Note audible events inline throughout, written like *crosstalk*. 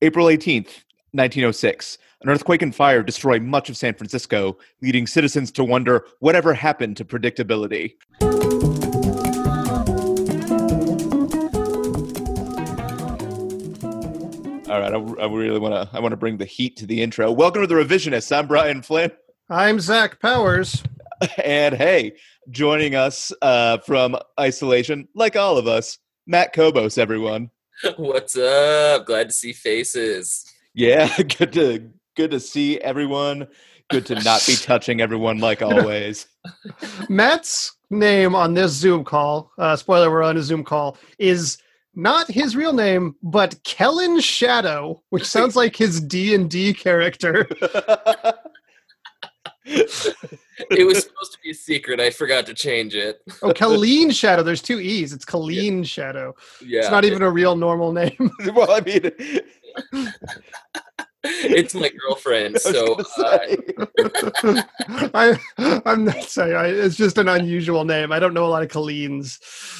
April 18th, 1906. An earthquake and fire destroy much of San Francisco, leading citizens to wonder whatever happened to predictability. All right, I, I really want to. I want to bring the heat to the intro. Welcome to the Revisionists. I'm Brian Flynn, I'm Zach Powers. *laughs* and hey, joining us uh, from isolation, like all of us, Matt Cobos. Everyone, *laughs* What's up? Glad to see faces. yeah, *laughs* good to good to see everyone. Good to not be *laughs* touching everyone like always. Matt's name on this Zoom call, uh, spoiler, we're on a Zoom call, is not his real name, but Kellen Shadow, which sounds like his D and D character. It was supposed to be a secret. I forgot to change it. Oh, *laughs* Colleen Shadow. There's two E's. It's Colleen Shadow. Yeah, It's not even a real normal name. *laughs* well, I mean, It's my girlfriend. *laughs* So uh. I, I'm not saying I, it's just an unusual name. I don't know a lot of Colleens.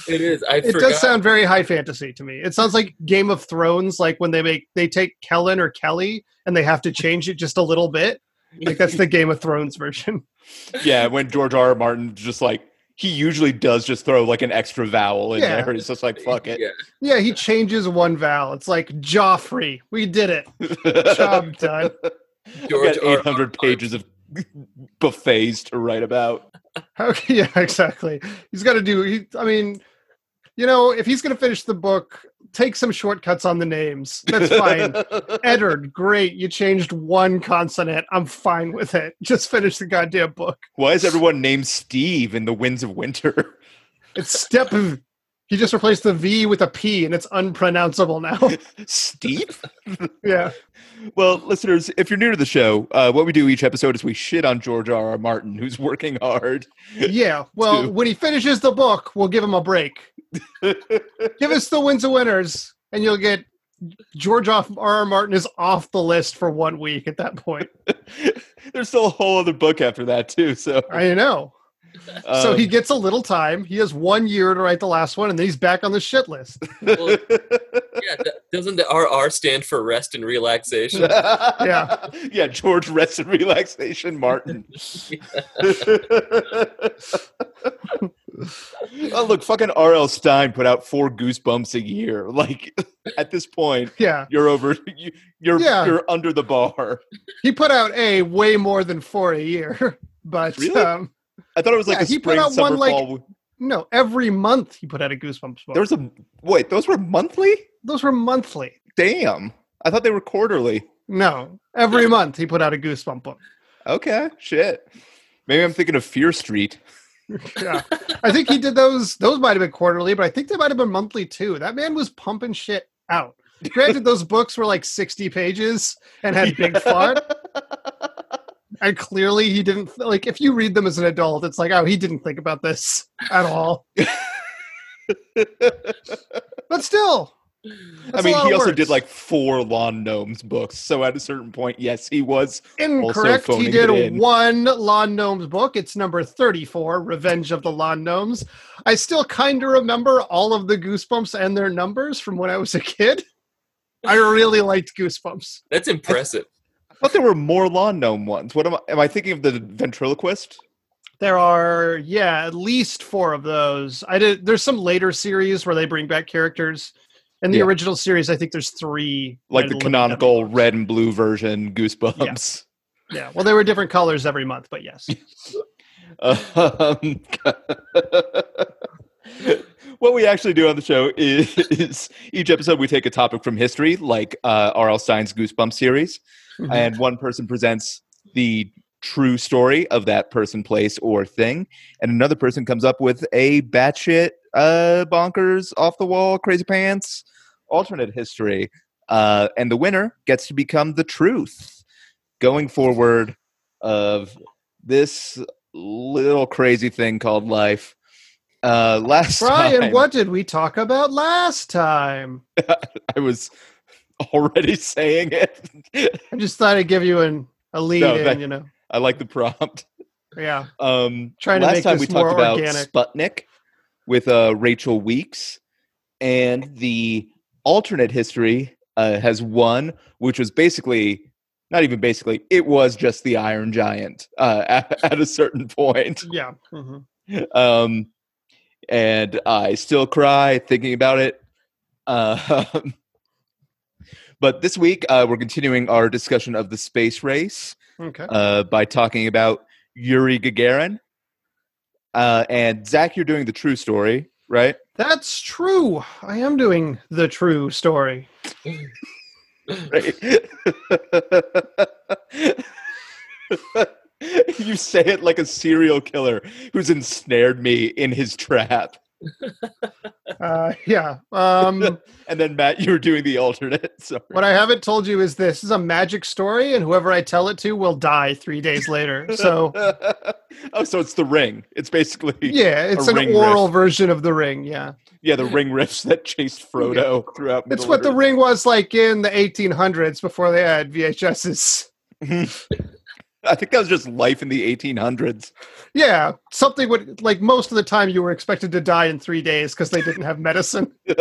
it is. I It forgot. does sound very high fantasy to me. It sounds like Game of Thrones, like when they make they take Kellen or Kelly and they have to change it just a little bit. Like that's the Game of Thrones version. *laughs* yeah, when George R. R. Martin just like he usually does just throw like an extra vowel in Yeah. there. He's just like fuck it. Yeah. Yeah, he changes one vowel. It's like Joffrey. We did it. Job *laughs* done. I've George got R. R. 800 pages of *laughs* buffets to write about. How, yeah, exactly. He's got to do. He, I mean, you know, if he's going to finish the book, take some shortcuts on the names. That's fine. *laughs* Eddard, great. You changed one consonant. I'm fine with it. Just finish the goddamn book. Why is everyone named Steve in the Winds of Winter? It's step. He just replaced the V with a P, and it's unpronounceable now. *laughs* Steve? *laughs* yeah. Well, listeners, if you're new to the show, uh, what we do each episode is we shit on George R. R. Martin, who's working hard. Yeah. Well, Two. when he finishes the book, we'll give him a break. *laughs* Give us the Winds of Winter, and you'll get George R. R. Martin is off the list for one week at that point. There's still a whole other book after that too. So, I know. So um, he gets a little time. He has one year to write the last one, and then he's back on the shit list. *laughs* Well, yeah. *laughs* th- Doesn't the RR stand for rest and relaxation? *laughs* yeah, yeah. George rest and relaxation, Martin. oh, look, fucking R.L. Stine put out four Goosebumps a year. Like at this point, Yeah. you're over. You, you're Yeah. you're under the bar. He put out a way more than four a year. But Really? um, I thought it was like Yeah, a he put out summer, one, like- fall. no, every month he put out a Goosebumps book. There was a wait. Those were monthly. Those were monthly. Damn, I thought they were quarterly. No, every month he put out a Goosebump book. Okay, shit. Maybe I'm thinking of Fear Street. *laughs* Yeah, I think he did those. Those might have been quarterly, but I think they might have been monthly too. That man was pumping shit out. Granted, those books were like sixty pages and had big *laughs* font, and clearly he didn't like. If you read them as an adult, it's like, oh, he didn't think about this at all. But still, *laughs* I mean, he of also did like four Lawn Gnomes books. So at a certain point, yes, he was. Incorrect. phoning He did one Lawn Gnomes book. It's number 34, Revenge of the Lawn Gnomes. I still kind of remember all of the Goosebumps and their numbers from when I was a kid. I really *laughs* liked Goosebumps. That's impressive. Thought there were more Lawn Gnome ones. What am I? Am I thinking of the ventriloquist? There are, yeah, at least four of those. I did. There's some later series where they bring back characters. In the Yeah. original series, I think there's three. Like the canonical red and blue version, Goosebumps. Yeah, well, they were different colors every month, but yes. Um, *laughs* what we actually do on the show is, is each episode we take a topic from history, like uh, R.L. Stine's Goosebumps series. And *laughs* one person presents the true story of that person, place, or thing, and another person comes up with a batshit, uh, bonkers, off the wall, crazy pants alternate history, uh, and the winner gets to become the truth going forward of this little crazy thing called life. Uh, last Brian, time, what did we talk about last time? *laughs* I was *laughs* already saying it. I just thought I'd give you an, a lead No, in, thank- you know. I like the prompt. Yeah. Um, Trying to last make time this we talked about organic. Sputnik with uh, Rachel Weeks and the alternate history uh, has won, which was basically not even basically, it was just the Iron Giant uh, *laughs* at, at a certain point. Yeah. mhm. Um, and I still cry thinking about it. Uh, *laughs* but this week, uh, we're continuing our discussion of the space race Okay. uh, by talking about Yuri Gagarin. Uh, and Zach, you're doing the true story, right? That's true. I am doing the true story. *laughs* you say it like a serial killer who's ensnared me in his trap. *laughs* Uh, yeah. Um, *laughs* And then Matt, you were doing the alternate. Sorry. what I haven't told you is this is a magic story, and whoever I tell it to will die three days later. So, *laughs* oh, so it's the ring. It's basically yeah, it's A an oral riff. version of the ring. Yeah. yeah, the ring riffs that chased Frodo throughout. It's what the ring was like in the 1800s before they had VHSs. I think that was just life in the 1800s. Yeah, something would like most of the time you were expected to die in three days because they didn't have medicine. *laughs*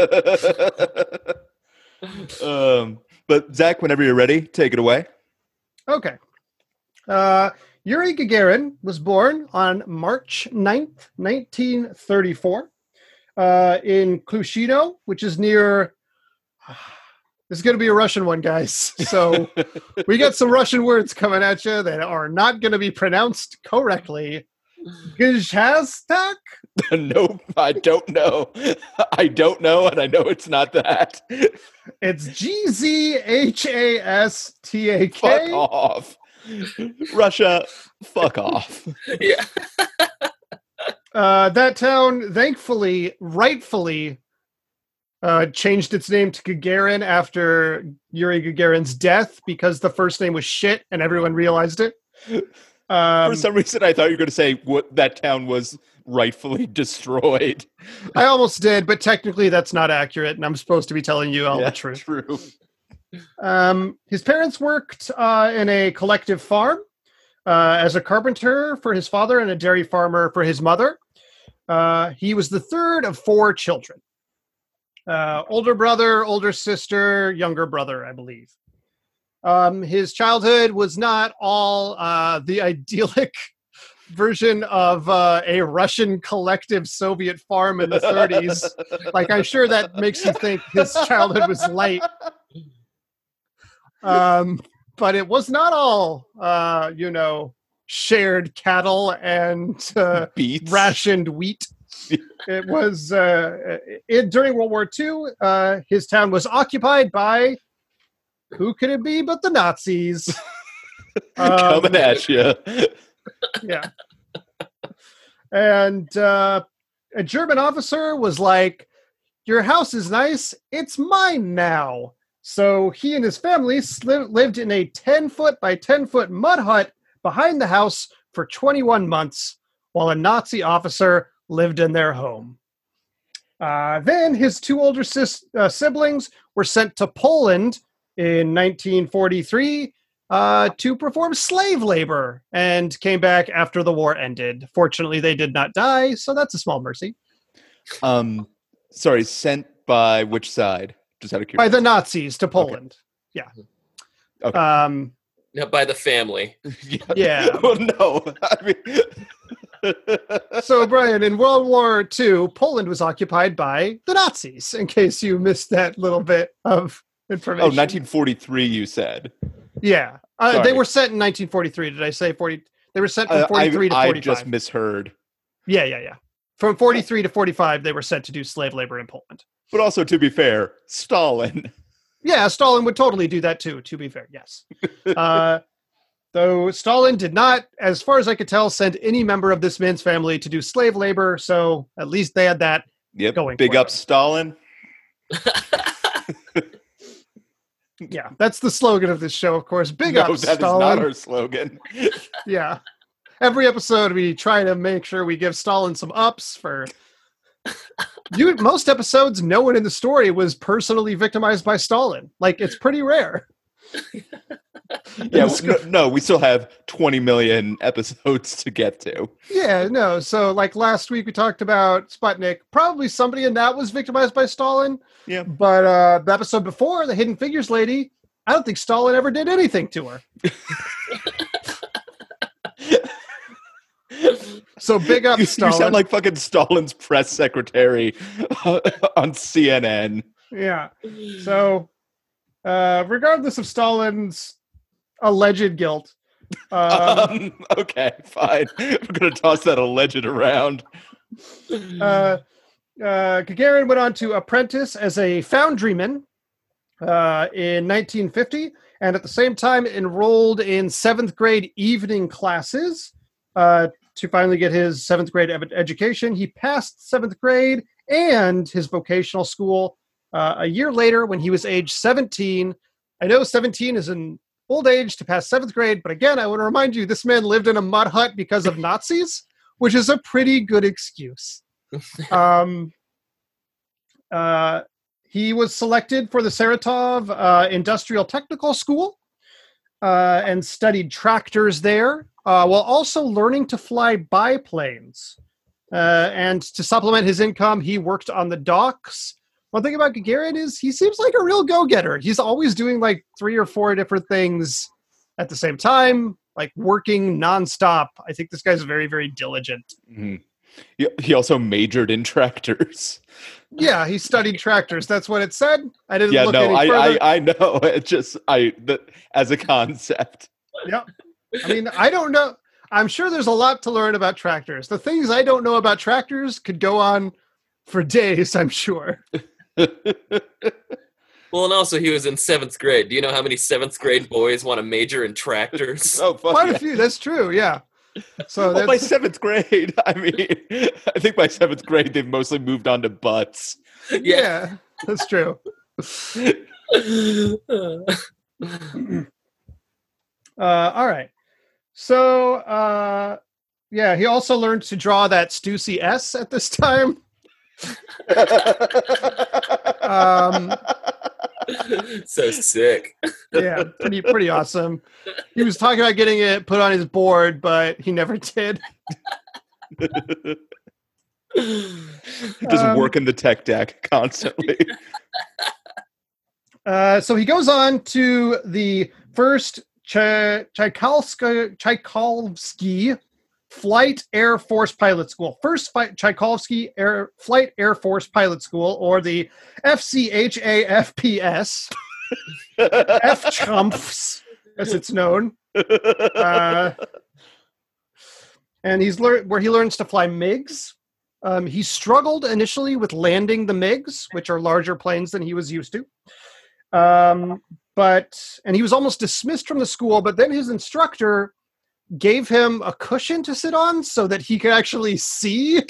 um, but Zach, whenever you're ready, take it away. Okay. Uh, Yuri Gagarin was born on March 9th, 1934, uh, in Klushino, which is near. This is going to be a Russian one, guys. *laughs* So we got some Russian words coming at you that are not going to be pronounced correctly. Gzhaztak? *laughs* nope, I don't know. I don't know, and I know it's not that. It's G Z H A S T A K. Fuck off. Russia, fuck *laughs* off. yeah. Uh, that town, thankfully, rightfully, uh, changed its name to Gagarin after Yuri Gagarin's death because the first name was shit and everyone realized it. Um, *laughs* For some reason, I thought you were going to say what that town was rightfully *laughs* destroyed. I almost did, but technically that's not accurate, and I'm supposed to be telling you all Yeah, the truth. True. Um, his parents worked uh, in a collective farm uh, as a carpenter for his father and a dairy farmer for his mother. Uh, he was the third of four children uh, older brother, older sister, younger brother, I believe. Um, his childhood was not all uh, the *laughs* idyllic version of uh, a Russian collective Soviet farm in the 30s. like, I'm sure that makes you think his childhood was light um, but it was not all, uh, you know, shared cattle and uh, rationed wheat. *laughs* it was uh, it, during World War II. Uh, his town was occupied by who could it be but the Nazis? *laughs* Um, Coming at you. *laughs* yeah. And uh, a German officer was like, Your house is nice. It's mine now. So he and his family sli- lived in a 10 foot by 10 foot mud hut behind the house for 21 months while a Nazi officer lived in their home. Uh, then his two older sis- uh, siblings were sent to Poland in 1943 uh, to perform slave labor and came back after the war ended. Fortunately, they did not die, so that's a small mercy. Um, sorry, sent by which side? Just out of curiosity. By the Nazis to Poland. Yeah. Okay. Um, Not by the family. *laughs* Yeah. well, *laughs* no. *laughs* I mean, so, Brian, in World War II, Poland was occupied by the Nazis, in case you missed that little bit of information. oh, 1943, you said. Yeah. Uh, they were sent in 1943. Did I say 40? They were sent from Uh, I, 43 to I 45. just misheard. Yeah, yeah, yeah. From 43 to 45, they were sent to do slave labor in Poland. But also, to be fair, Stalin. Yeah, Stalin would totally do that too, to be fair, yes. *laughs* uh, though Stalin did not, as far as I could tell, send any member of this man's family to do slave labor, so at least they had that. Yep. Going Big for up it. Stalin. *laughs* Yeah, that's the slogan of this show, of course. Big no, up, that is Stalin. not our slogan. *laughs* Yeah. Every episode, we try to make sure we give Stalin some ups for. *laughs* You, most episodes, no one in the story was personally victimized by Stalin. Like, it's pretty rare. *laughs* Yeah, no, no, we still have 20 million *laughs* episodes to get to. Yeah, no. So, like last week, we talked about Sputnik. Probably somebody in that was victimized by Stalin. Yeah. But uh, the episode before, the Hidden Figures lady, I don't think Stalin ever did anything to her. *laughs* So big up You, you sound like fucking Stalin's press secretary on CNN. yeah. So, uh, regardless of Stalin's alleged guilt, um, Um, *laughs* okay, fine. We're gonna toss that alleged around. uh, uh, Gagarin went on to apprentice as a foundryman uh, in 1950, and at the same time enrolled in seventh grade evening classes uh, to finally get his seventh grade ed- education. He passed seventh grade and his vocational school uh, a year later when he was age 17. I know 17 is an old age to pass seventh grade, but again, I want to remind you this man lived in a mud hut because of Nazis, which is a pretty good excuse. *laughs* um, uh, he was selected for the Saratov uh, Industrial Technical School uh, and studied tractors there, uh, while also learning to fly biplanes. Uh, and to supplement his income, he worked on the docks. One thing about Gagarin is he seems like a real go-getter. He's always doing like three or four different things at the same time, like working nonstop. I think this guy's very, very diligent. Mhm. He, he also majored in tractors. Yeah, he studied *laughs* tractors. That's what it said. I didn't Yeah, look no, any I. I I know. *laughs* It just I the, as a concept. Yep. I mean, I don't know. I'm sure there's a lot to learn about tractors. The things I don't know about tractors could go on for days, I'm sure. *laughs* *laughs* Well, and also he was in seventh grade. Do you know how many seventh grade boys want to major in tractors? *laughs* oh, fuck Quite yeah. a few. That's true. Yeah. So Well, by seventh grade, *laughs* I mean, I think by seventh grade they've mostly moved on to butts. yeah, that's true. Uh, all right. So, uh, yeah, he also learned to draw that Stussy S at this time. Um, *laughs* so sick. yeah, pretty pretty awesome. He was talking about getting it put on his board, but he never did. Just Um, working the tech deck constantly. *laughs* Uh, so he goes on to the first Ch- Tchaikovsky, Tchaikovsky Flight Air Force Pilot School. First fi- Tchaikovsky Air Flight Air Force Pilot School, or the FCHAFPS, *laughs* FCHUMPS, as it's known. Uh, and he's learned where he learns to fly MiGs. Um, he struggled initially with landing the MiGs, which are larger planes than he was used to. Um, but and he was almost dismissed from the school. But then his instructor gave him a cushion to sit on so that he could actually see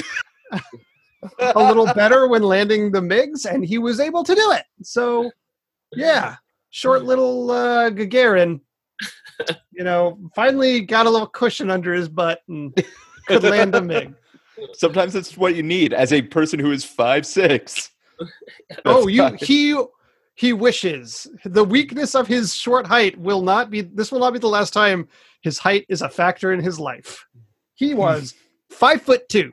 a little *laughs* better when landing the MiGs, and he was able to do it. So, yeah, short little uh, Gagarin, you know, finally got a little cushion under his butt and could land a MiG. *laughs* Sometimes that's what you need as a person who is five six. oh, you he he wishes the weakness of his short height will not be. This will not be the last time his height is a factor in his life. He was five foot two.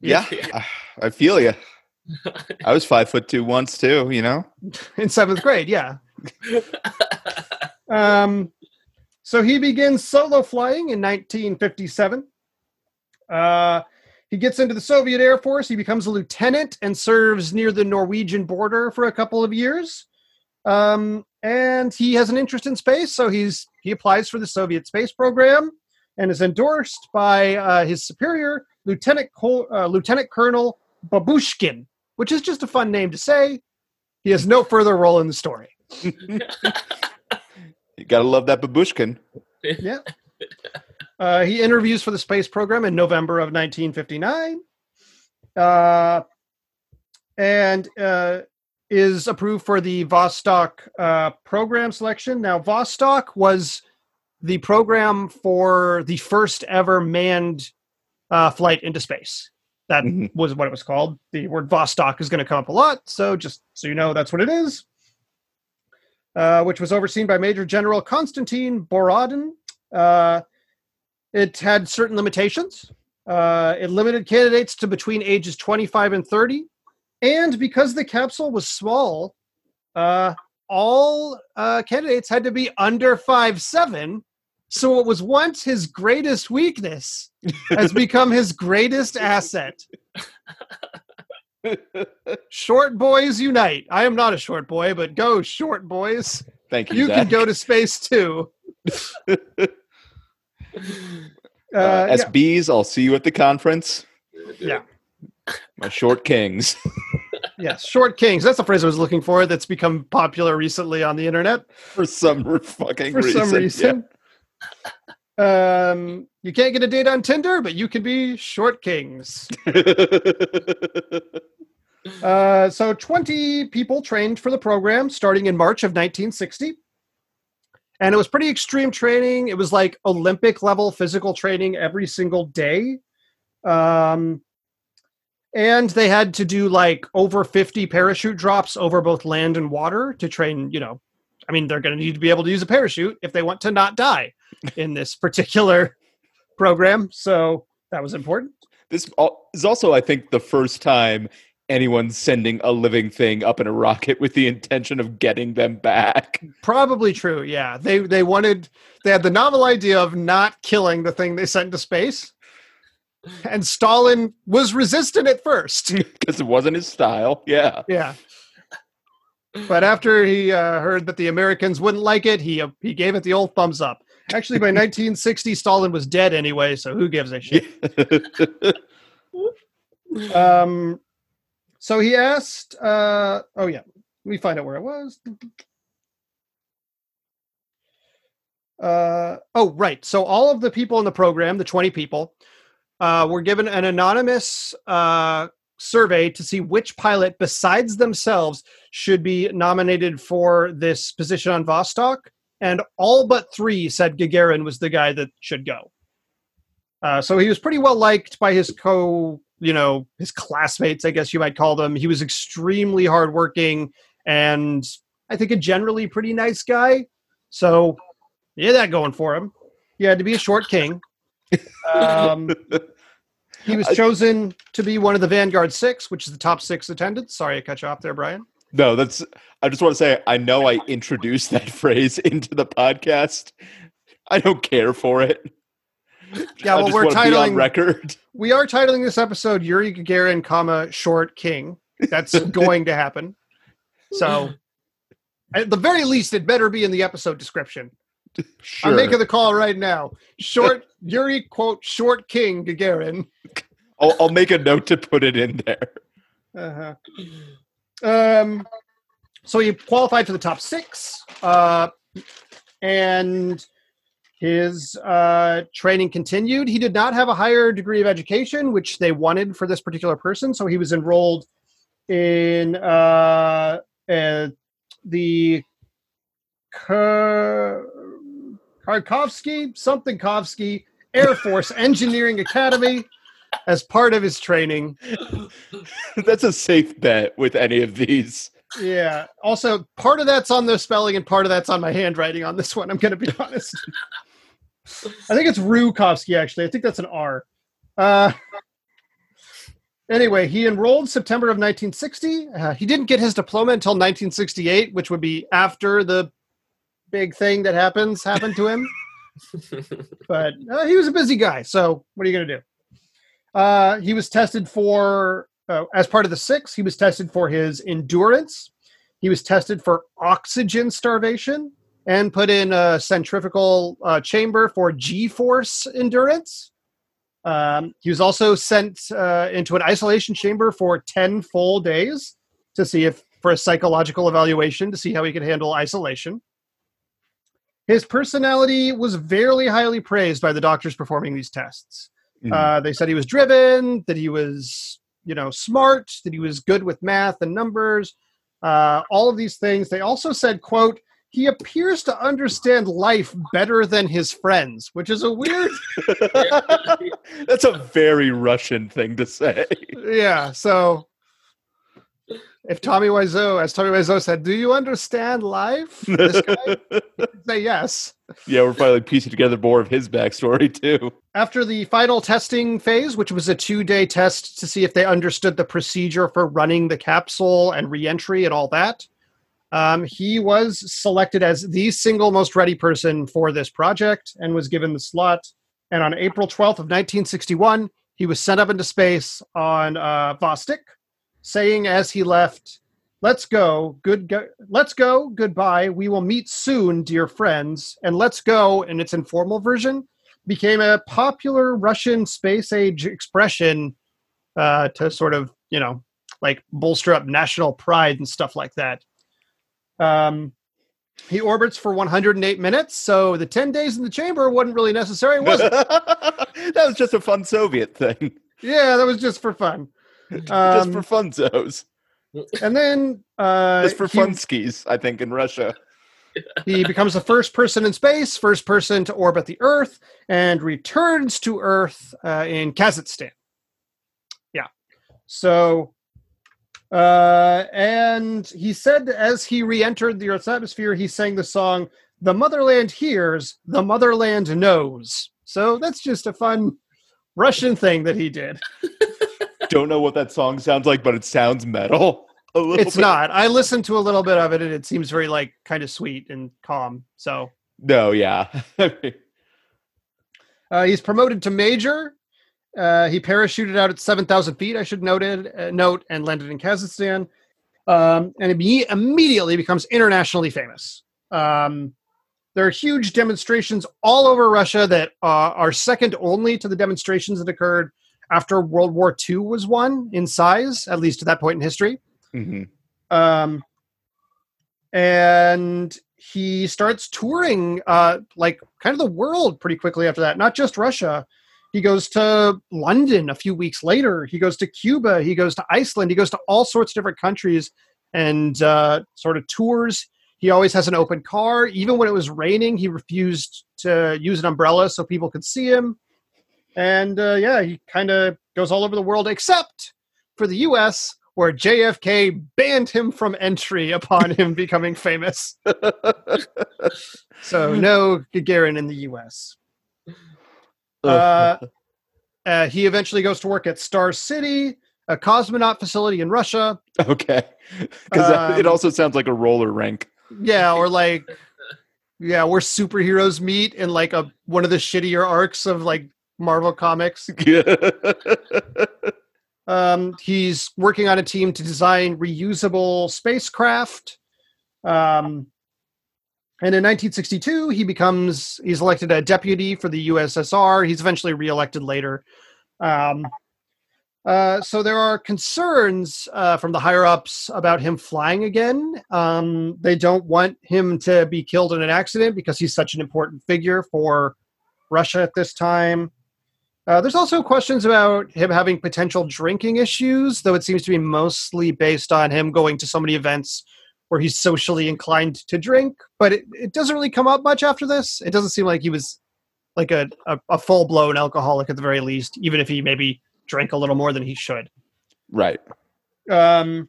Yeah, I- I feel you. I was five foot two once too. You know. *laughs* in seventh grade. Yeah. *laughs* Um, so he begins solo flying in 1957. Uh, he gets into the Soviet Air Force. He becomes a lieutenant and serves near the Norwegian border for a couple of years. Um, and he has an interest in space, so he's he applies for the Soviet space program and is endorsed by uh, his superior, Lieutenant Col- uh, Lieutenant Colonel Babushkin, which is just a fun name to say. He has no further role in the story. *laughs* You gotta love that babushkin. Yeah. *laughs* Uh, he interviews for the space program in November of 1959, uh, and uh, is approved for the Vostok uh, program selection. Now, Vostok was the program for the first ever manned uh, flight into space. That Mhm. was what it was called. The word Vostok is going to come up a lot, so just so you know, that's what it is. uh, which was overseen by Major General Konstantin Borodin. It had certain limitations. Uh, it limited candidates to between ages 25 and 30. And because the capsule was small, uh, all uh, candidates had to be under five seven. So what was once his greatest weakness has *laughs* become his greatest asset. Short boys unite. I am not a short boy, but go short boys. Thank you. You can go to space too. *laughs* uh, Uh, yeah. SBs. I'll see you at the conference. Yeah. My short kings. *laughs* Yes, short kings. That's the phrase I was looking for. That's become popular recently on the internet for some fucking for reason. some reason. Um, you can't get a date on Tinder, but you can be short kings. *laughs* Uh, so 20 people trained for the program starting in March of 1960. And it was pretty extreme training. It was like Olympic level physical training every single day. Um, and they had to do like over 50 parachute drops over both land and water to train, you know. I mean, they're going to need to be able to use a parachute if they want to not die in this *laughs* particular program. So that was important. this is also, I think, the first time anyone's sending a living thing up in a rocket with the intention of getting them back. Probably true. Yeah, they they wanted they had the novel idea of not killing the thing they sent to space, and Stalin was resistant at first. *laughs* Because it wasn't his style. Yeah. Yeah, but after he uh, heard that the Americans wouldn't like it, he uh, he gave it the old thumbs up. Actually, by *laughs* 1960, Stalin was dead anyway, so who gives a shit? *laughs* Um, so he asked. Uh, oh yeah, let me find out where it was. Uh, oh right. So all of the people in the program, the twenty people, uh, were given an anonymous uh, survey to see which pilot besides themselves should be nominated for this position on Vostok, and all but three said Gagarin was the guy that should go. Uh, so he was pretty well liked by his co, you know, his classmates, I guess you might call them. He was extremely hardworking and I think a generally pretty nice guy. So yeah that going for him. He had to be a short king. Um, he was *laughs* chosen to be one of the Vanguard Six, which is the top six attendants. Sorry, I cut you off there, Brian. no, that's. I just want to say, I know I introduced that *laughs* phrase into the podcast. I don't care for it. *laughs* Yeah, well, we're wanna be on titling- record. *laughs* We are titling this episode Yuri Gagarin, comma short king. That's *laughs* going to happen. So, at the very least, it better be in the episode description. Sure. I'm making the call right now. Short Yuri quote short king Gagarin. I'll, I'll make a note to put it in there. Uh-huh. Um, so he qualified for the top six, uh, and his uh, training continued. He did not have a higher degree of education, which they wanted for this particular person. So he was enrolled in uh, uh, the Kar- Kharkovsky something Kovsky Air Force *laughs* Engineering Academy as part of his training. *laughs* That's a safe bet with any of these. Yeah. Also, part of that's on the spelling and part of that's on my handwriting on this one. I'm going to be honest. *laughs* I think it's Rukovsky, actually. I think that's an R. Uh, anyway, he enrolled September of 1960. Uh, he didn't get his diploma until 1968, which would be after the big thing that happens happened to him. *laughs* but uh, he was a busy guy. So, what are you going to do? Uh, he was tested for uh, as part of the six, he was tested for his endurance. He was tested for oxygen starvation and put in a centrifugal uh, chamber for G force endurance. Um, he was also sent uh, into an isolation chamber for 10 full days to see if, for a psychological evaluation, to see how he could handle isolation. His personality was very highly praised by the doctors performing these tests. Mm. Uh, they said he was driven, that he was, you know, smart, that he was good with math and numbers, uh, all of these things. They also said, "quote He appears to understand life better than his friends," which is a weird, *laughs* That's a very Russian thing to say. yeah. So, if Tommy Wiseau, as Tommy Wiseau said, "Do you understand life?" This guy say yes. yeah, we're probably like piecing together more of his backstory too. After the final testing phase, which was a two-day test to see if they understood the procedure for running the capsule and reentry and all that, um, he was selected as the single most ready person for this project and was given the slot. And on April 12th of 1961, he was sent up into space on uh, Vostok, saying as he left, "Let's go, good, go- let's go, goodbye. We will meet soon, dear friends." And "Let's go," in its informal version, became a popular Russian space age expression uh, to sort of, you know, like bolster up national pride and stuff like that. Um, he orbits for 108 minutes, so the 10 days in the chamber wasn't really necessary, was it? *laughs* that was just a fun Soviet thing. yeah, that was just for fun. *laughs* just Um, for funzos. And then uh, Just for fun skis, I think, in Russia. he becomes the first person in space, first person to orbit the Earth, and returns to Earth uh, in Kazakhstan. Yeah. So, uh, and he said as he re entered the Earth's atmosphere, he sang the song, The Motherland Hears, the Motherland Knows. So that's just a fun Russian thing that he did. *laughs* Don't know what that song sounds like, but it sounds metal. A little It's bit. not. I listened to a little bit of it and it seems very, like, kind of sweet and calm. So. No, yeah. *laughs* Uh, he's promoted to major. Uh, he parachuted out at 7,000 feet, I should noted, uh, note, and landed in Kazakhstan. Um, and he immediately becomes internationally famous. Um, there are huge demonstrations all over Russia that uh, are second only to the demonstrations that occurred after World War II was won in size, at least to that point in history. Mhm. Um, and he starts touring uh, like kind of the world pretty quickly after that, not just Russia. He goes to London a few weeks later. He goes to Cuba. He goes to Iceland. He goes to all sorts of different countries and uh, sort of tours. He always has an open car. Even when it was raining, he refused to use an umbrella so people could see him. And uh, yeah, he kind of goes all over the world, except for the US, where JFK banned him from entry *laughs* upon him becoming famous. *laughs* So no Gagarin in the US. Uh, uh, *laughs* he eventually goes to work at Star City, a cosmonaut facility in Russia. okay. *laughs* Because it um, also sounds like a roller rink. Yeah, or like, yeah, where superheroes meet in like a one of the shittier arcs of like Marvel comics. *laughs* Yeah. Um, he's working on a team to design reusable spacecraft. Um, and in 1962, he becomes he's elected a deputy for the USSR. He's eventually reelected later. Um, uh, so there are concerns uh, from the higher ups about him flying again. Um, they don't want him to be killed in an accident because he's such an important figure for Russia at this time. Uh, there's also questions about him having potential drinking issues, though it seems to be mostly based on him going to so many events where he's socially inclined to drink. But it, it doesn't really come up much after this. It doesn't seem like he was like a, a, a full blown alcoholic at the very least, even if he maybe drank a little more than he should. right. Um,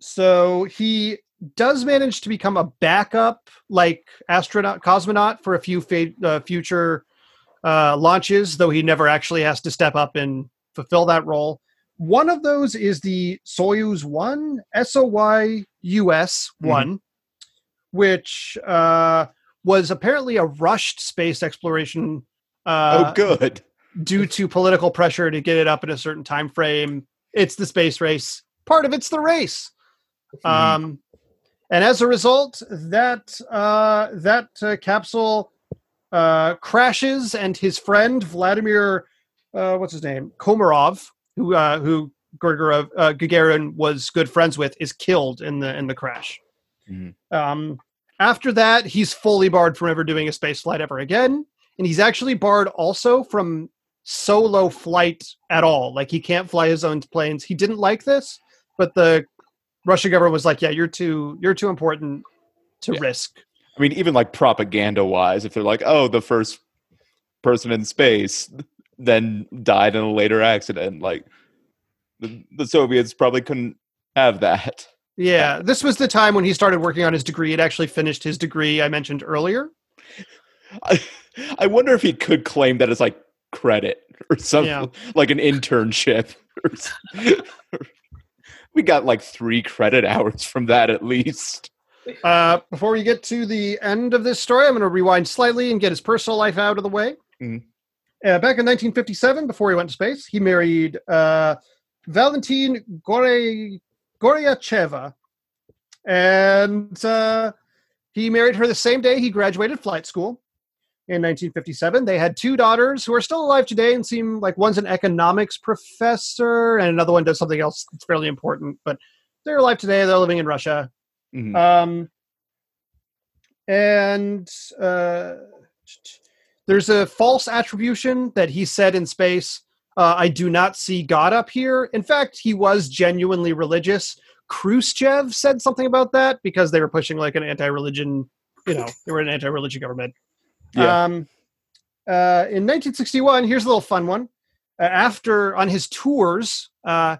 so he does manage to become a backup, like astronaut, cosmonaut for a few fa- uh, future uh, launches, though he never actually has to step up and fulfill that role. One of those is the Soyuz 1, S O Y U S 1, which uh, was apparently a rushed space exploration. Uh, oh, good. due to political pressure to get it up in a certain time frame. It's the space race. Part of it's the race. Mhm. Um, and as a result, that uh, that uh, capsule uh, crashes, and his friend Vladimir, uh, what's his name, Komarov, who uh, who Gagarin, uh, Gagarin was good friends with, is killed in the in the crash. Mhm. Um, after that, he's fully barred from ever doing a space flight ever again, and he's actually barred also from solo flight at all. Like he can't fly his own planes. He didn't like this, but the Russian government was like, "Yeah, you're too you're too important to Yeah. risk." I mean, even like propaganda wise, if they're like, oh, the first person in space then died in a later accident, like the, the Soviets probably couldn't have that. Yeah, this was the time when he started working on his degree. He'd actually finished his degree I mentioned earlier. I, I wonder if he could claim that as like credit or something, Yeah. like an internship. *laughs* we got like three credit hours from that at least. Uh, before we get to the end of this story, I'm going to rewind slightly and get his personal life out of the way. Mhm. Uh, back in 1957, before he went to space, he married uh, Valentin Gore- Goryacheva. And uh, he married her the same day he graduated flight school in 1957. They had two daughters who are still alive today and seem like one's an economics professor and another one does something else that's fairly important. But they're alive today. They're living in Russia. Mhm. Um, and uh, there's a false attribution that he said in space. Uh, I do not see God up here. In fact, he was genuinely religious. Khrushchev said something about that because they were pushing like an anti-religion. You know, they were an anti-religion government. Yeah. Um, uh, in 1961, here's a little fun one. Uh, after on his tours uh,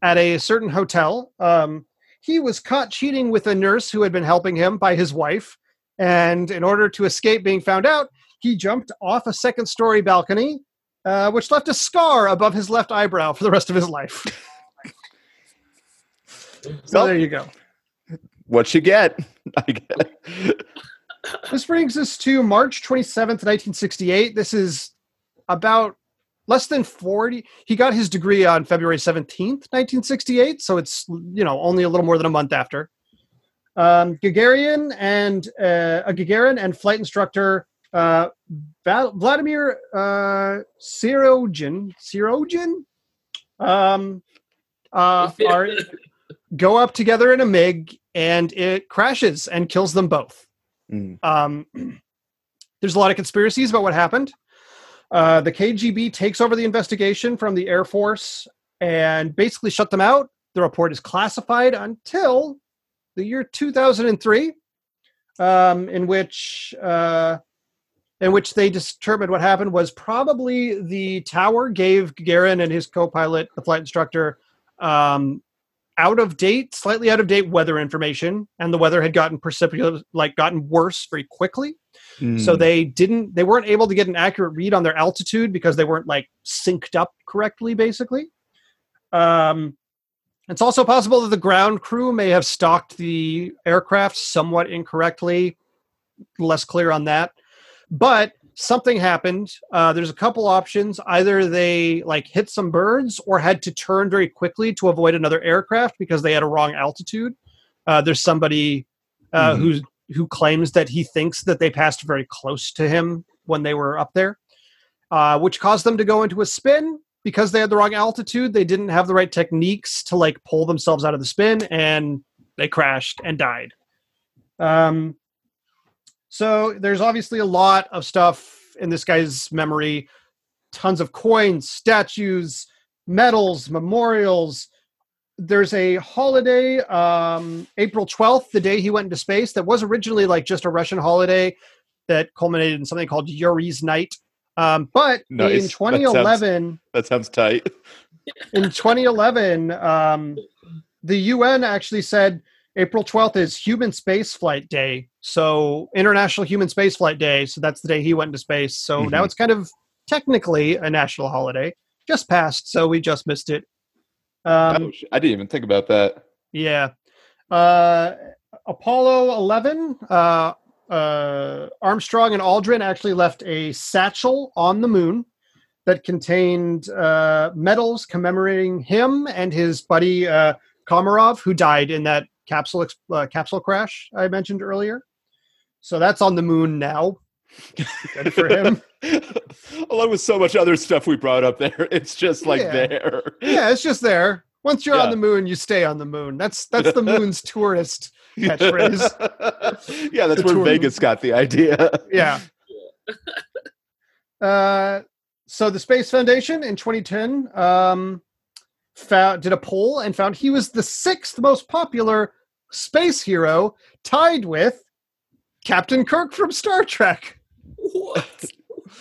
at a certain hotel, um, he was caught cheating with a nurse who had been helping him by his wife. And in order to escape being found out, he jumped off a second story balcony, uh, which left a scar above his left eyebrow for the rest of his life. *laughs* so Well- there you go. What you get? *laughs* I get. This brings us to March 27th, 1968. This is about less than 40. He got his degree on February 17th, 1968. So it's, you know, only a little more than a month after. Um, Gagarin and uh, a Gagarin and flight instructor uh, Val- Vladimir uh, Seryogin, Seryogin um, uh, *laughs* are, go up together in a MiG and it crashes and kills them both. Mm. Um, *clears throat* there's a lot of conspiracies about what happened. Uh, the KGB takes over the investigation from the Air Force and basically shut them out. The report is classified until the year 2003, um, in which uh, in which they determined what happened was probably the tower gave Gagarin and his co-pilot, the flight instructor, um, out of date, slightly out of date weather information, and the weather had gotten precipitous, like gotten worse very quickly. So Mm. they didn't, they weren't able to get an accurate read on their altitude because they weren't like synced up correctly, basically. Um, it's also possible that the ground crew may have stalked the aircraft somewhat incorrectly. Less clear on that, but something happened. Uh, there's a couple options. Either they like hit some birds or had to turn very quickly to avoid another aircraft because they had a wrong altitude. Uh, there's somebody uh, Mhm. who's who claims that he thinks that they passed very close to him when they were up there, uh, which caused them to go into a spin because they had the wrong altitude. They didn't have the right techniques to like pull themselves out of the spin, and they crashed and died. Um, so there's obviously a lot of stuff in this guy's memory tons of coins, statues, medals, memorials. There's a holiday, um, April 12th, the day he went into space, that was originally like just a Russian holiday that culminated in something called Yuri's Night. Um, but Nice. in That 2011, That sounds tight. in 2011, um, the UN actually said April 12th is Human Spaceflight Day. So, International Human Spaceflight Day. So, that's the day he went into space. So, now Mhm. it's kind of technically a national holiday. Just passed, so we just missed it. Um, I didn't even think about that. yeah. Uh, Apollo 11, uh, uh, Armstrong and Aldrin actually left a satchel on the moon that contained uh, medals commemorating him and his buddy uh, Komarov, who died in that capsule uh, capsule crash I mentioned earlier. So that's on the moon now. Good for him. *laughs* Along with so much other stuff we brought up there, it's just like Yeah. there. yeah, it's just there. Once you're on the moon, you stay on the moon. That's that's the moon's *laughs* tourist catchphrase. yeah, that's The where tour- Vegas got the idea. yeah. *laughs* Uh, so the Space Foundation in 2010 um, found, did a poll and found he was the sixth most popular space hero, tied with Captain Kirk from Star Trek. What?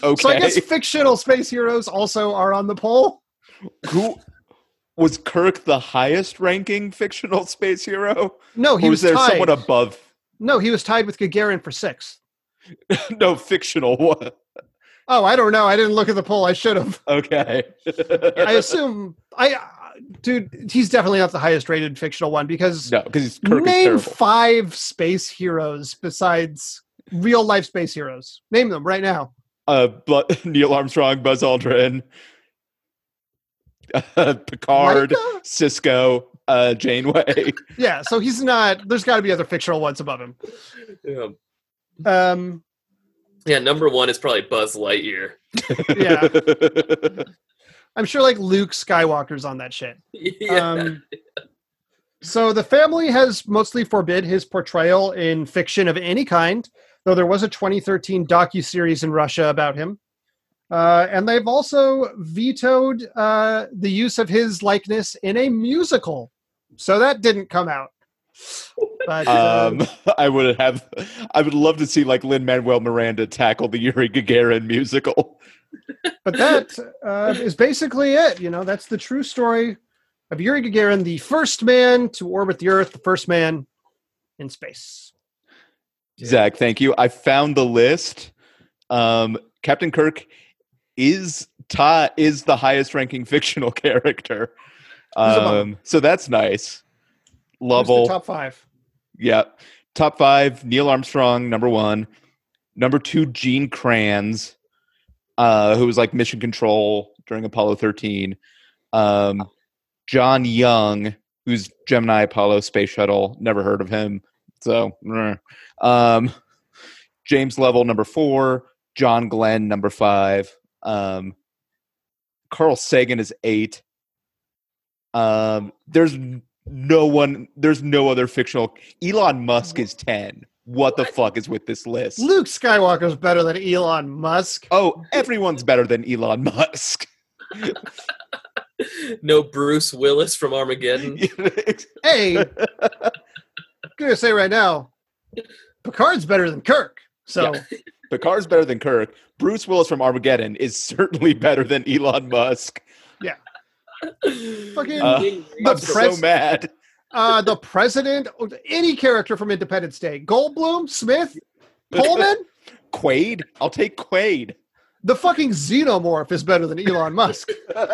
Okay. So I guess fictional space heroes also are on the poll. who Was Kirk the highest ranking fictional space hero? No, he or was was there tied. someone above? No, he was tied with Gagarin for sixth. *laughs* no, fictional one. Oh, I don't know. I didn't look at the poll. I should have. Okay. I assume I, dude, he's definitely not the highest rated fictional one because no, because Kirk is name terrible. five space heroes besides real life space heroes. Name them right now. uh, *laughs* Neil Armstrong, Buzz Aldrin, uh, *laughs* Picard, Riker? Sisko, uh, Janeway. *laughs* Yeah, so he's not. There's got to be other fictional ones above him. Yeah. Um, yeah, number one is probably Buzz Lightyear. Yeah. I'm sure like Luke Skywalker's on that shit. *laughs* yeah. Um, so the family has mostly forbid his portrayal in fiction of any kind, though there was a 2013 docu-series in Russia about him. Uh, and they've also vetoed uh, the use of his likeness in a musical. So that didn't come out. But *laughs* uh, um, *laughs* I would have, I would love to see like Lin Manuel Miranda tackle the Yuri Gagarin musical. But that uh, is basically it. You know, that's the true story of Yuri Gagarin, the first man to orbit the Earth, the first man in space. Zach, thank you. I found the list. Um, Captain Kirk is ta- is the highest ranking *laughs* fictional character. Um, so that's nice. Lovell, top five. yeah, top five. Neil Armstrong, number one. Number two, Gene Kranz, uh, who was like mission control during Apollo 13. Um, John Young, who's Gemini Apollo space shuttle. Never heard of him. So, um, James Lovell, number four. John Glenn, number five. Um, Carl Sagan is eight. Um, there's no one. There's no other fictional. Elon Musk is ten. What the fuck is with this list? Luke Skywalker's better than Elon Musk. Oh, everyone's better than Elon Musk. *laughs* no Bruce Willis from Armageddon. *laughs* Hey, I'm gonna say right now, Picard's better than Kirk. So Yeah. Picard's better than Kirk. Bruce Willis from Armageddon is certainly better than Elon Musk. Yeah. *laughs* Fucking Uh, the I'm pres- so mad. Uh, the president, any character from Independence Day, Goldblum, Smith, Pullman, *laughs* Quaid? I'll take Quaid. the fucking xenomorph is better than Elon Musk. *laughs*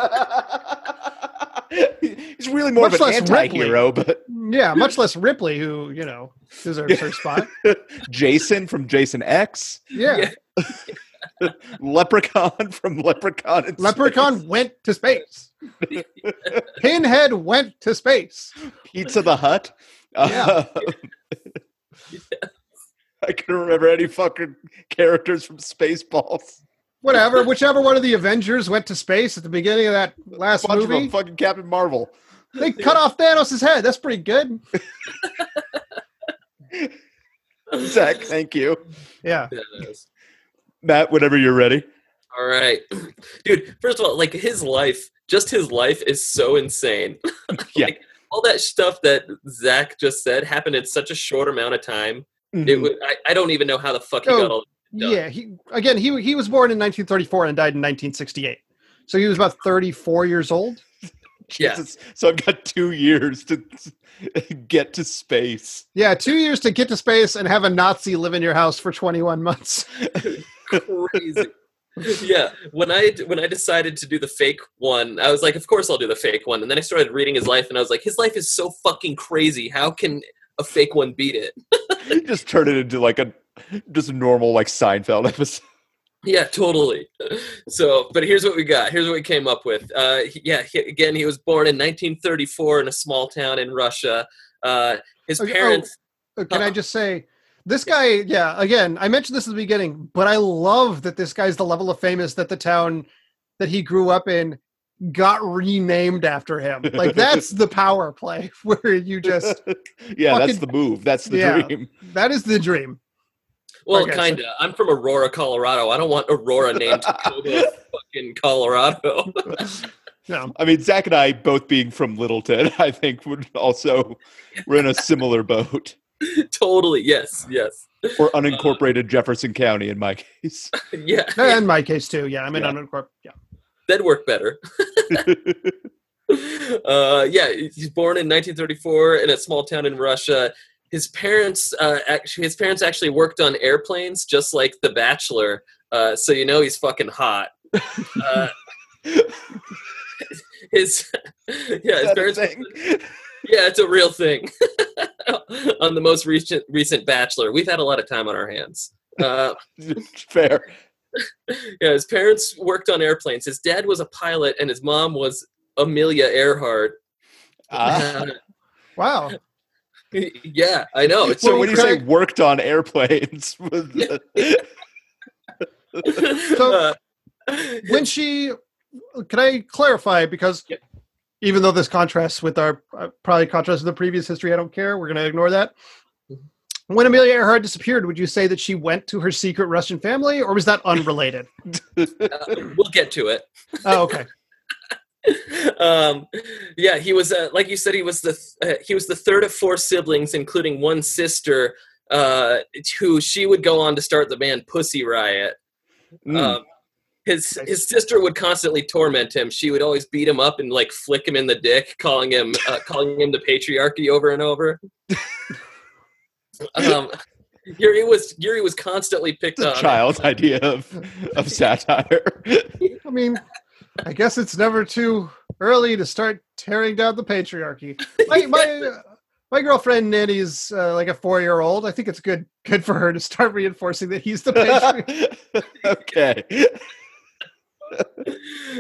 He's really more Much of an less Ripley. anti-hero, but *laughs* Yeah, much less Ripley, who you know deserves her spot. Jason from Jason X, Yeah, Yeah. *laughs* Leprechaun from Leprechaun. in Leprechaun Space, went to space. *laughs* Pinhead went to space. Pizza the Hut. Yeah. *laughs* I can't remember any fucking characters from Spaceballs. Whatever, whichever one of the Avengers went to space at the beginning of that last Bunch of movie. them, fucking Captain Marvel. They cut off Thanos' head. That's pretty good. Zach, thank you. Yeah. Yes. Matt, whenever you're ready. All right, dude. First of all, like his life, just his life is so insane. *laughs* *laughs* Yeah. Like, all that stuff that Zach just said happened in such a short amount of time. It mm-hmm. was, I, I don't even know how the fuck he Oh, got all. done. Yeah. He again he he was born in 1934 and died in 1968. So he was about 34 years old. *laughs* Yeah. Jesus. So I've got two years to get to space. Yeah, two years to get to space and have a Nazi live in your house for 21 months. Crazy. yeah, when I when I decided to do the fake one, I was like, of course I'll do the fake one. And then I started reading his life, and I was like, his life is so fucking crazy. How can a fake one beat it? Just turn it into like a just a normal like Seinfeld *laughs* episode. Yeah, totally. So, but here's what we got. Here's what we came up with. Uh, he- yeah, he, again, he was born in 1934 in a small town in Russia. Uh, his Okay, oh, parents. Uh, Can I just say, this guy, yeah, again, I mentioned this at the beginning, but I love that this guy's the level of famous that the town that he grew up in got renamed after him. Like, that's *laughs* the power play *laughs* where you just, *laughs* yeah, that's the move. That's the Yeah. dream. that is the dream. Well, Okay, kinda. I'm from Aurora, Colorado. I don't want Aurora named Tacoma, fucking Colorado. No. I mean, Zach and I both being from Littleton, I think would also we're in a similar boat. *laughs* totally. Yes. Yes. Or unincorporated Jefferson County in my *laughs* case. *laughs* Yeah. And in my case, too. Yeah, I'm in Yeah. unincorporated. Yeah. That'd work better. uh, yeah, he's born in 1934 in a small town in Russia. His parents, uh, actually, his parents actually worked on airplanes, just like The Bachelor. Uh, so you know he's fucking hot. Uh, his yeah, his Is that a parents. Thing? Yeah, it's a real thing. *laughs* on the most recent recent Bachelor, we've had a lot of time on our hands. Uh, *laughs* Fair. *laughs* yeah, his parents worked on airplanes. His dad was a pilot, and his mom was Amelia Earhart. Ah. Wow. yeah, I know. It's so so when you say worked on airplanes, was the- So- uh, When she, can I clarify? Because Yeah. Even though this contrasts with our uh, probably contrasts with the previous history, I don't care. We're going to ignore that. Mm-hmm. When Amelia Earhart disappeared, would you say that she went to her secret Russian family, or was that *laughs* unrelated? uh, we'll get to it. *laughs* oh, okay. *laughs* um, yeah, he was uh, like you said. He was the th- uh, he was the third of four siblings, including one sister, uh, who she would go on to start the band Pussy Riot. Mm. Um, his his sister would constantly torment him. She would always beat him up and like flick him in the dick, calling him uh, calling him the patriarchy over and over. *laughs* um, Yuri was Yuri was constantly picked It's a on. child's idea of of *laughs* satire. I mean, I guess it's never too early to start tearing down the patriarchy. My *laughs* my uh, my girlfriend Nanny's uh, like a four year old. I think it's good good for her to start reinforcing that he's the patriarch. okay.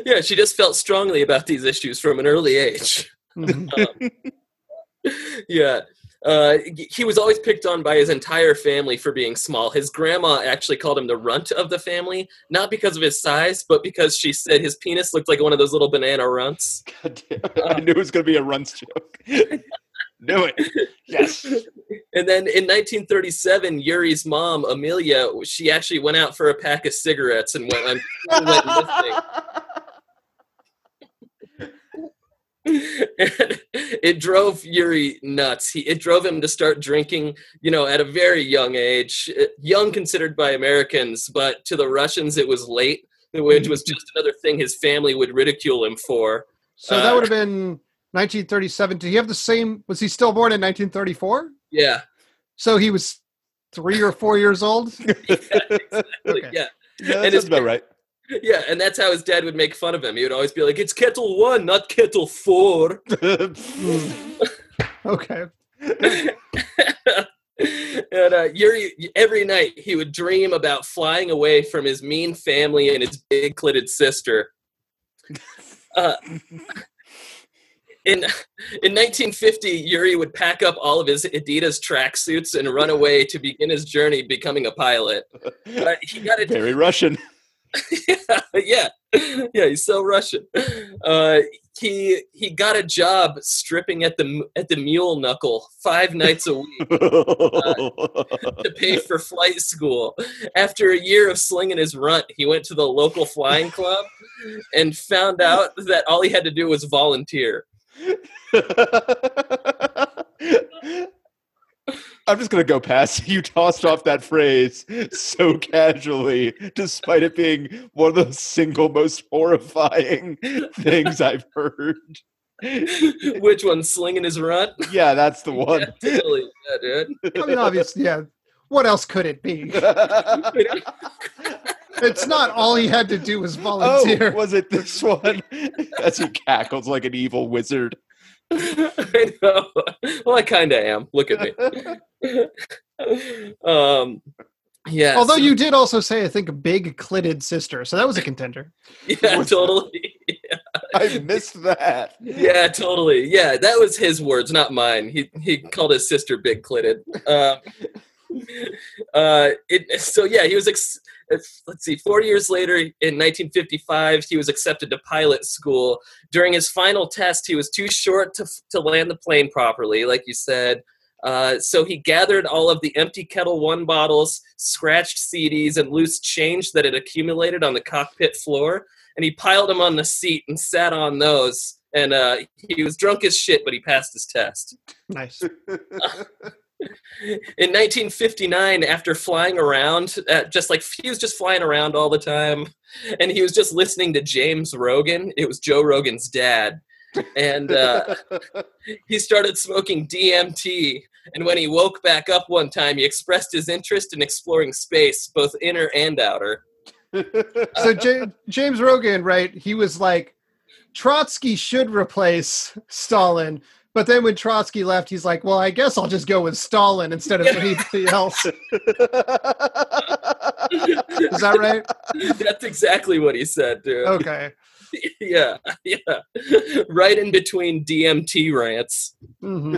Yeah, she just felt strongly about these issues from an early age. Mhm. yeah. Uh, he was always picked on by his entire family for being small. His grandma actually called him the runt of the family, not because of his size, but because she said his penis looked like one of those little banana runts. God damn it. I knew it was going to be a runs joke. *laughs* knew it. Yes. *laughs* And then in 1937, Yuri's mom, Amelia, she actually went out for a pack of cigarettes and went, went *laughs* missing. and it drove Yuri nuts. He it drove him to start drinking, you know, at a very young age. Uh, Young considered by Americans, but to the Russians it was late, which was just another thing his family would ridicule him for. so that would have been 1937. Did he have the same? Was he still born in 1934? Yeah, So he was three or four years old. *laughs* Okay. yeah, Yeah, that And his about right. *laughs* yeah, and that's how his dad would make fun of him. He would always be like, "It's Ketel One, not kettle four. *laughs* Okay. and uh, Yuri, every night he would dream about flying away from his mean family and his big clitted sister. Uh, in in 1950, Yuri would pack up all of his Adidas tracksuits and run away to begin his journey becoming a pilot. *laughs* But he got it. Very Russian. *laughs* yeah, yeah, he's so Russian. Uh, he he got a job stripping at the at the Mule Knuckle five nights a week to *laughs* pay for flight school. After a year of slinging his runt, he went to the local flying club and found out that all he had to do was volunteer. I'm just gonna go past. You tossed off that phrase so casually, despite it being one of the single most horrifying things I've heard. Which one, slinging his runt? Yeah, that's the one. Yeah, totally, yeah, dude. I mean, obviously, yeah. What else could it be? *laughs* *laughs* It's not all he had to do was *laughs* oh, volunteer. was it this one? *laughs* As he cackles like an evil wizard. *laughs* I know. Well, I kind of am. Look at me. um, yeah. Although so- you did also say, I think, a big clitted sister, so that was a contender. yeah, totally. I missed that. Yeah, totally. Yeah, that was his words, not mine. He he called his sister big clitted. Um, *laughs* uh, it, so yeah, he was. Ex- let's see. Four years later, in 1955, he was accepted to pilot school. During his final test, he was too short to to land the plane properly, like you said. Uh, so he gathered all of the empty Ketel One bottles, scratched CDs, and loose change that had accumulated on the cockpit floor, and he piled them on the seat and sat on those. And uh, he was drunk as shit, but he passed his test. Nice. *laughs* *laughs* In 1959, after flying around, uh, just like he was just flying around all the time, and he was just listening to James Rogan. It was Joe Rogan's dad. and uh, *laughs* he started smoking DMT. And when he woke back up one time, he expressed his interest in exploring space, both inner and outer. *laughs* So J- James Rogan, right? He was like, Trotsky should replace Stalin. But then when Trotsky left, he's like, well, I guess I'll just go with Stalin instead of anybody else. *laughs* Is that right? That's exactly what he said, dude. Okay. *laughs* Yeah, yeah. Right in between DMT rants. hmm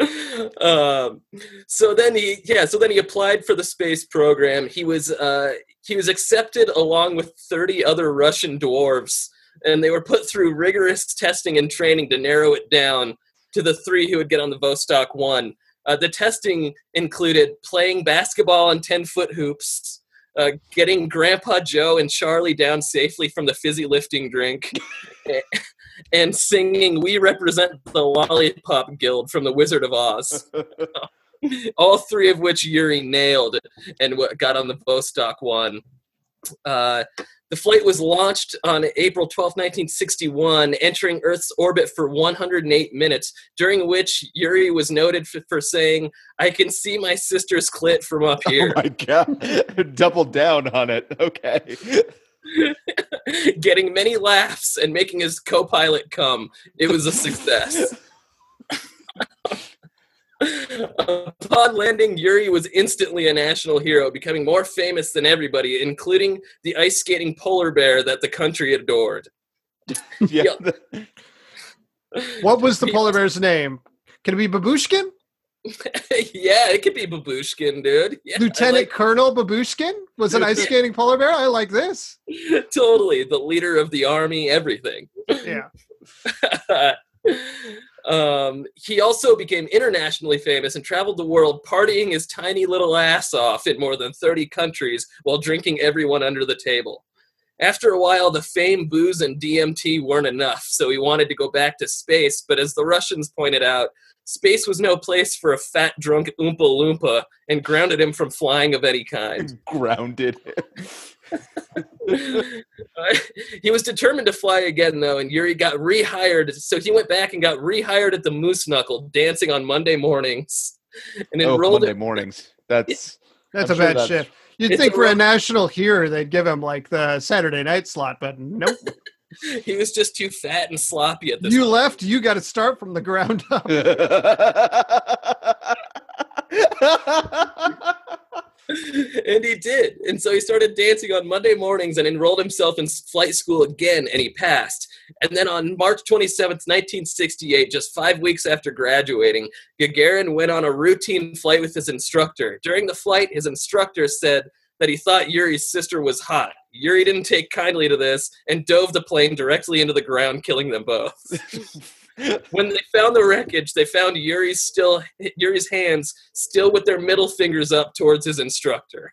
*laughs* um, so then he yeah so then he applied for the space program he was uh, he was accepted along with 30 other russian dwarves and they were put through rigorous testing and training to narrow it down to the three who would get on the vostok 1 uh, the testing included playing basketball on 10 foot hoops uh, getting grandpa joe and charlie down safely from the fizzy lifting drink *laughs* and singing "We Represent the Lollipop Guild" from The Wizard of Oz. *laughs* All three of which Yuri nailed and got on the Vostok one. Uh, the flight was launched on April 12, 1961, entering Earth's orbit for 108 minutes, during which Yuri was noted for, for saying, I can see my sister's clit from up here. *laughs* oh here. my god! *laughs* Double down on it. Okay. *laughs* Getting many laughs and making his co pilot come. It was a success. *laughs* Upon landing, Yuri was instantly a national hero, becoming more famous than everybody, including the ice skating polar bear that the country adored. *laughs* Yeah. *laughs* What was the polar bear's name? Can it be Babushkin? yeah, it could be Babushkin, dude. Yeah, Lieutenant like- Colonel Babushkin was an ice skating polar bear. I like this. totally the leader of the army, everything. Yeah. Um, he also became internationally famous and traveled the world partying his tiny little ass off in more than 30 countries while drinking everyone under the table. After a while, the fame, booze, and DMT weren't enough, so he wanted to go back to space. But as the Russians pointed out, space was no place for a fat, drunk Oompa Loompa and grounded him from flying of any kind. *laughs* Grounded. He was determined to fly again, though, and Yuri got rehired. So he went back and got rehired at the Moose Knuckle, dancing on Monday mornings, and oh, enrolled. Monday mornings. That's That's I'm a sure bad that's- shift. You'd It's think a for a national hero they'd give him like the Saturday night slot, but nope. *laughs* he was just too fat and sloppy at this. you left, you got to start from the ground up. *laughs* *laughs* and he did. And so he started dancing on Monday mornings and enrolled himself in flight school again, and he passed. And then on March 27th, 1968, just five weeks after graduating, Gagarin went on a routine flight with his instructor. During the flight, his instructor said that he thought Yuri's sister was hot. Yuri didn't take kindly to this and dove the plane directly into the ground, killing them both. *laughs* when they found the wreckage, they found Yuri's still Yuri's hands still with their middle fingers up towards his instructor,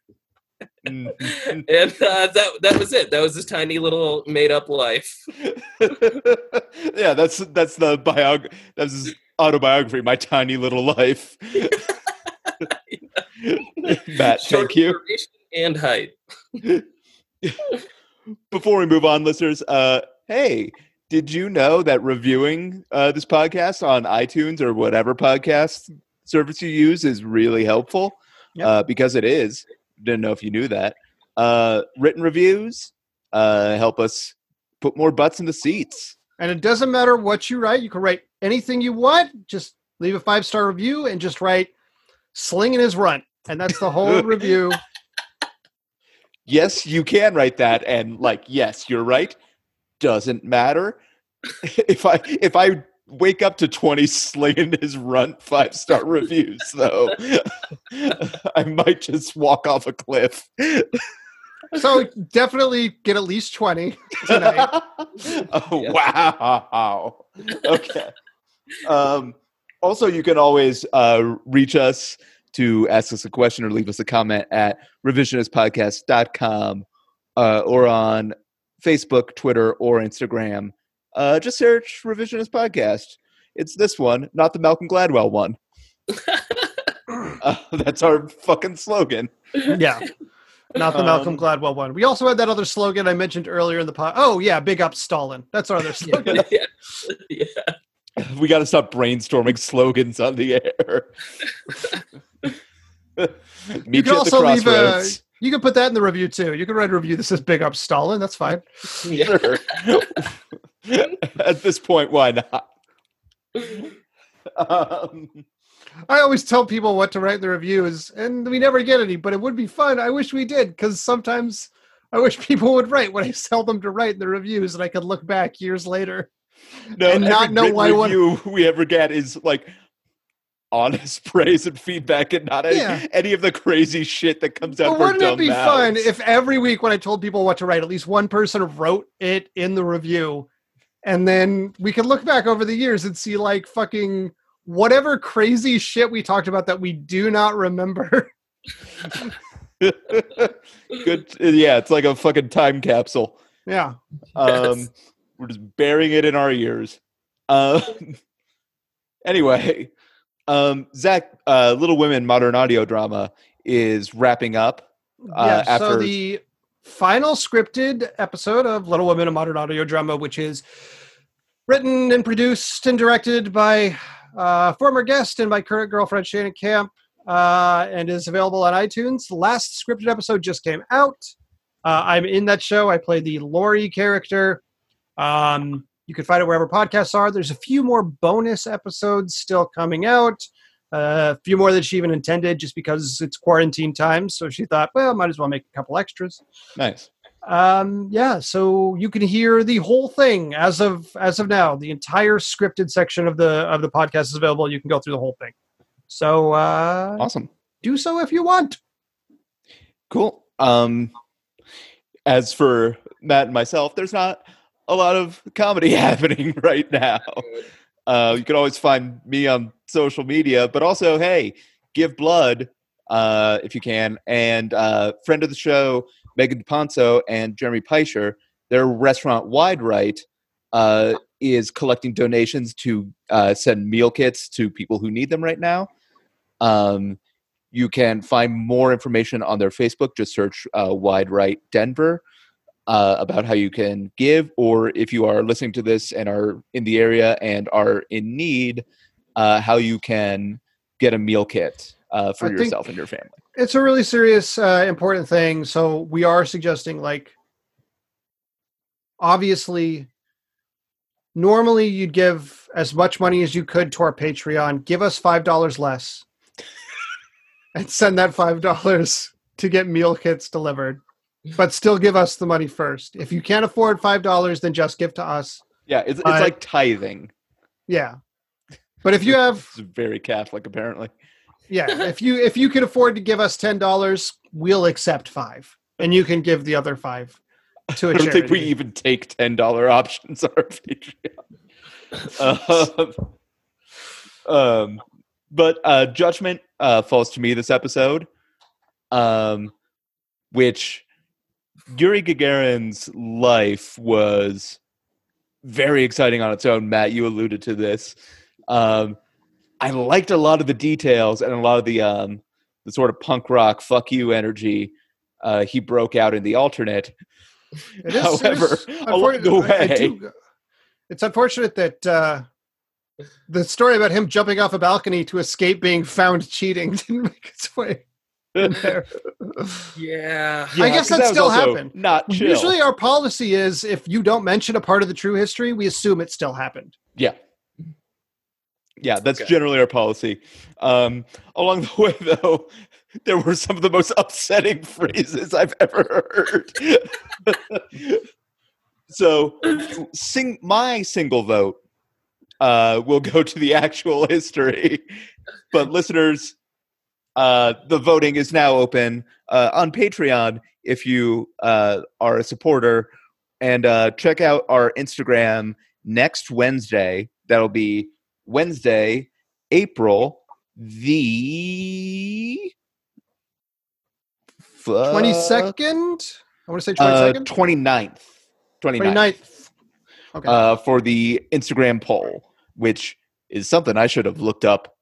Mm. and uh, that that was it. That was his tiny little made up life. *laughs* yeah, that's that's the biog. That's his autobiography. My tiny little life. *laughs* Matt, Short thank you. and height. *laughs* Before we move on, listeners, uh, hey, did you know that reviewing uh, this podcast on iTunes or whatever podcast service you use is really helpful? Yep. Uh, because it is. Didn't know if you knew that. Uh, written reviews uh, help us put more butts in the seats. And it doesn't matter what you write. You can write anything you want. Just leave a five star review and just write slinging his runt. And that's the whole *laughs* review. yes, you can write that, and like, yes, you're right. Doesn't matter *laughs* if I if I wake up to twenty slinging his runt five star reviews, though, *laughs* I might just walk off a cliff. *laughs* So definitely get at least 20 tonight. oh Yeah. wow! Okay. Um, also, you can always uh, reach us to ask us a question or leave us a comment at revisionistpodcast.com uh, or on Facebook, Twitter, or Instagram. Uh, just search Revisionist Podcast. It's this one, not the Malcolm Gladwell one. *laughs* *laughs* Uh, that's our fucking slogan. Yeah. Not the Malcolm Um, Gladwell one. We also had that other slogan I mentioned earlier in the pod. Oh yeah, big up Stalin. That's our other *laughs* slogan. yeah. yeah. We got to stop brainstorming slogans on the air. you Meet can you at the also leave a. crossroads. You can put that in the review too. You can write a review that says "Big Up Stalin." That's fine. Yeah. *laughs* At this point, why not? Um, I always tell people what to write in the reviews, and we never get any. But it would be fun. I wish we did because sometimes I wish people would write what I tell them to write in the reviews, and I could look back years later. no, And not know written why one- we ever get is like honest *laughs* praise and feedback, and not any, Yeah. any of the crazy shit that comes out. But wouldn't it dumb be fun if every week when I told people what to write, at least one person wrote it in the review, and then we could look back over the years and see like fucking whatever crazy shit we talked about that we do not remember. *laughs* *laughs* Good, yeah, it's like a fucking time capsule. yeah. Um, Yes. We're just burying it in our ears. Um, anyway, um, Zach, uh, Little Women modern audio drama is wrapping up. Uh, yeah, so the final scripted episode of Little Women, a modern audio drama, which is written and produced and directed by uh, former guest and my current girlfriend Shannon Camp, uh, and is available on iTunes. The last scripted episode just came out. Uh, I'm in that show. I play the Laurie character. Um, you can find it wherever podcasts are. There's a few more bonus episodes still coming out. Uh, a few more than she even intended, just because it's quarantine time. So she thought, well, might as well make a couple extras. Nice. Um, yeah, so you can hear the whole thing as of as of now. The entire scripted section of the of the podcast is available. You can go through the whole thing. So uh, Awesome. do so if you want. Cool. Um, as for Matt and myself, there's not a lot of comedy *laughs* happening right now. Uh, you can always find me on social media, but also, hey, give blood uh, if you can. And uh, friend of the show, Megan Ponzo and Jeremy Peischer, their restaurant Wide Right uh, is collecting donations to uh, send meal kits to people who need them right now. Um, you can find more information on their Facebook. Just search uh, Wide Right Denver uh, about how you can give, or if you are listening to this and are in the area and are in need, uh, how you can get a meal kit uh, for I yourself and your family. It's a really serious, uh, important thing. So we are suggesting, like, obviously, normally you'd give as much money as you could to our Patreon. Give us five dollars less, *laughs* and send that five dollars to get meal kits delivered. But still give us the money first. If you can't afford five dollars, then just give to us. Yeah, it's, it's Uh, like tithing. Yeah. But if you have It's very Catholic, apparently. Yeah, *laughs* if you if you can afford to give us ten dollars, we'll accept five, and you can give the other five to a I don't charity. think we even take ten dollar *laughs* options on our Patreon. um, *laughs* um, but uh, judgment uh, falls to me this episode, um, which Yuri Gagarin's life was very exciting on its own. Matt, you alluded to this. Um, I liked a lot of the details and a lot of the um, the sort of punk rock "fuck you" energy uh, he broke out in the alternate. It is- it is However, along the unfortunate- I- I way, do- it's unfortunate that uh, the story about him jumping off a balcony to escape being found cheating *laughs* didn't make its way in there. Yeah. I guess that was still happened. Not chill. Usually, our policy is if you don't mention a part of the true history, we assume it still happened. Yeah. Yeah, that's Okay. generally our policy. Um, along the *laughs* way, though, there were some of the most upsetting phrases I've ever heard. *laughs* so, sing my single vote uh, will go to the actual history, but listeners, uh, the voting is now open uh, on Patreon if you uh, are a supporter, and uh, check out our Instagram next Wednesday. That'll be Wednesday, April the Twenty second. I want to say twenty uh, second. 29th. 29th. 29th. Okay. uh, for the Instagram poll, which is something I should have looked up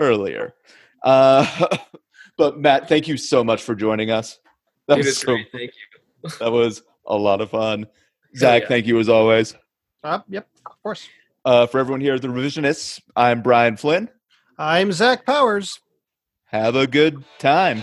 earlier. Uh, *laughs* but Matt, thank you so much for joining us. That It was, was so, great. Thank you. *laughs* that was a lot of fun. *laughs* Zach, yeah. thank you as always. Uh, yep, of course. Uh, for everyone here at the Revisionists, I'm Brian Flynn. I'm Zach Powers. Have a good time.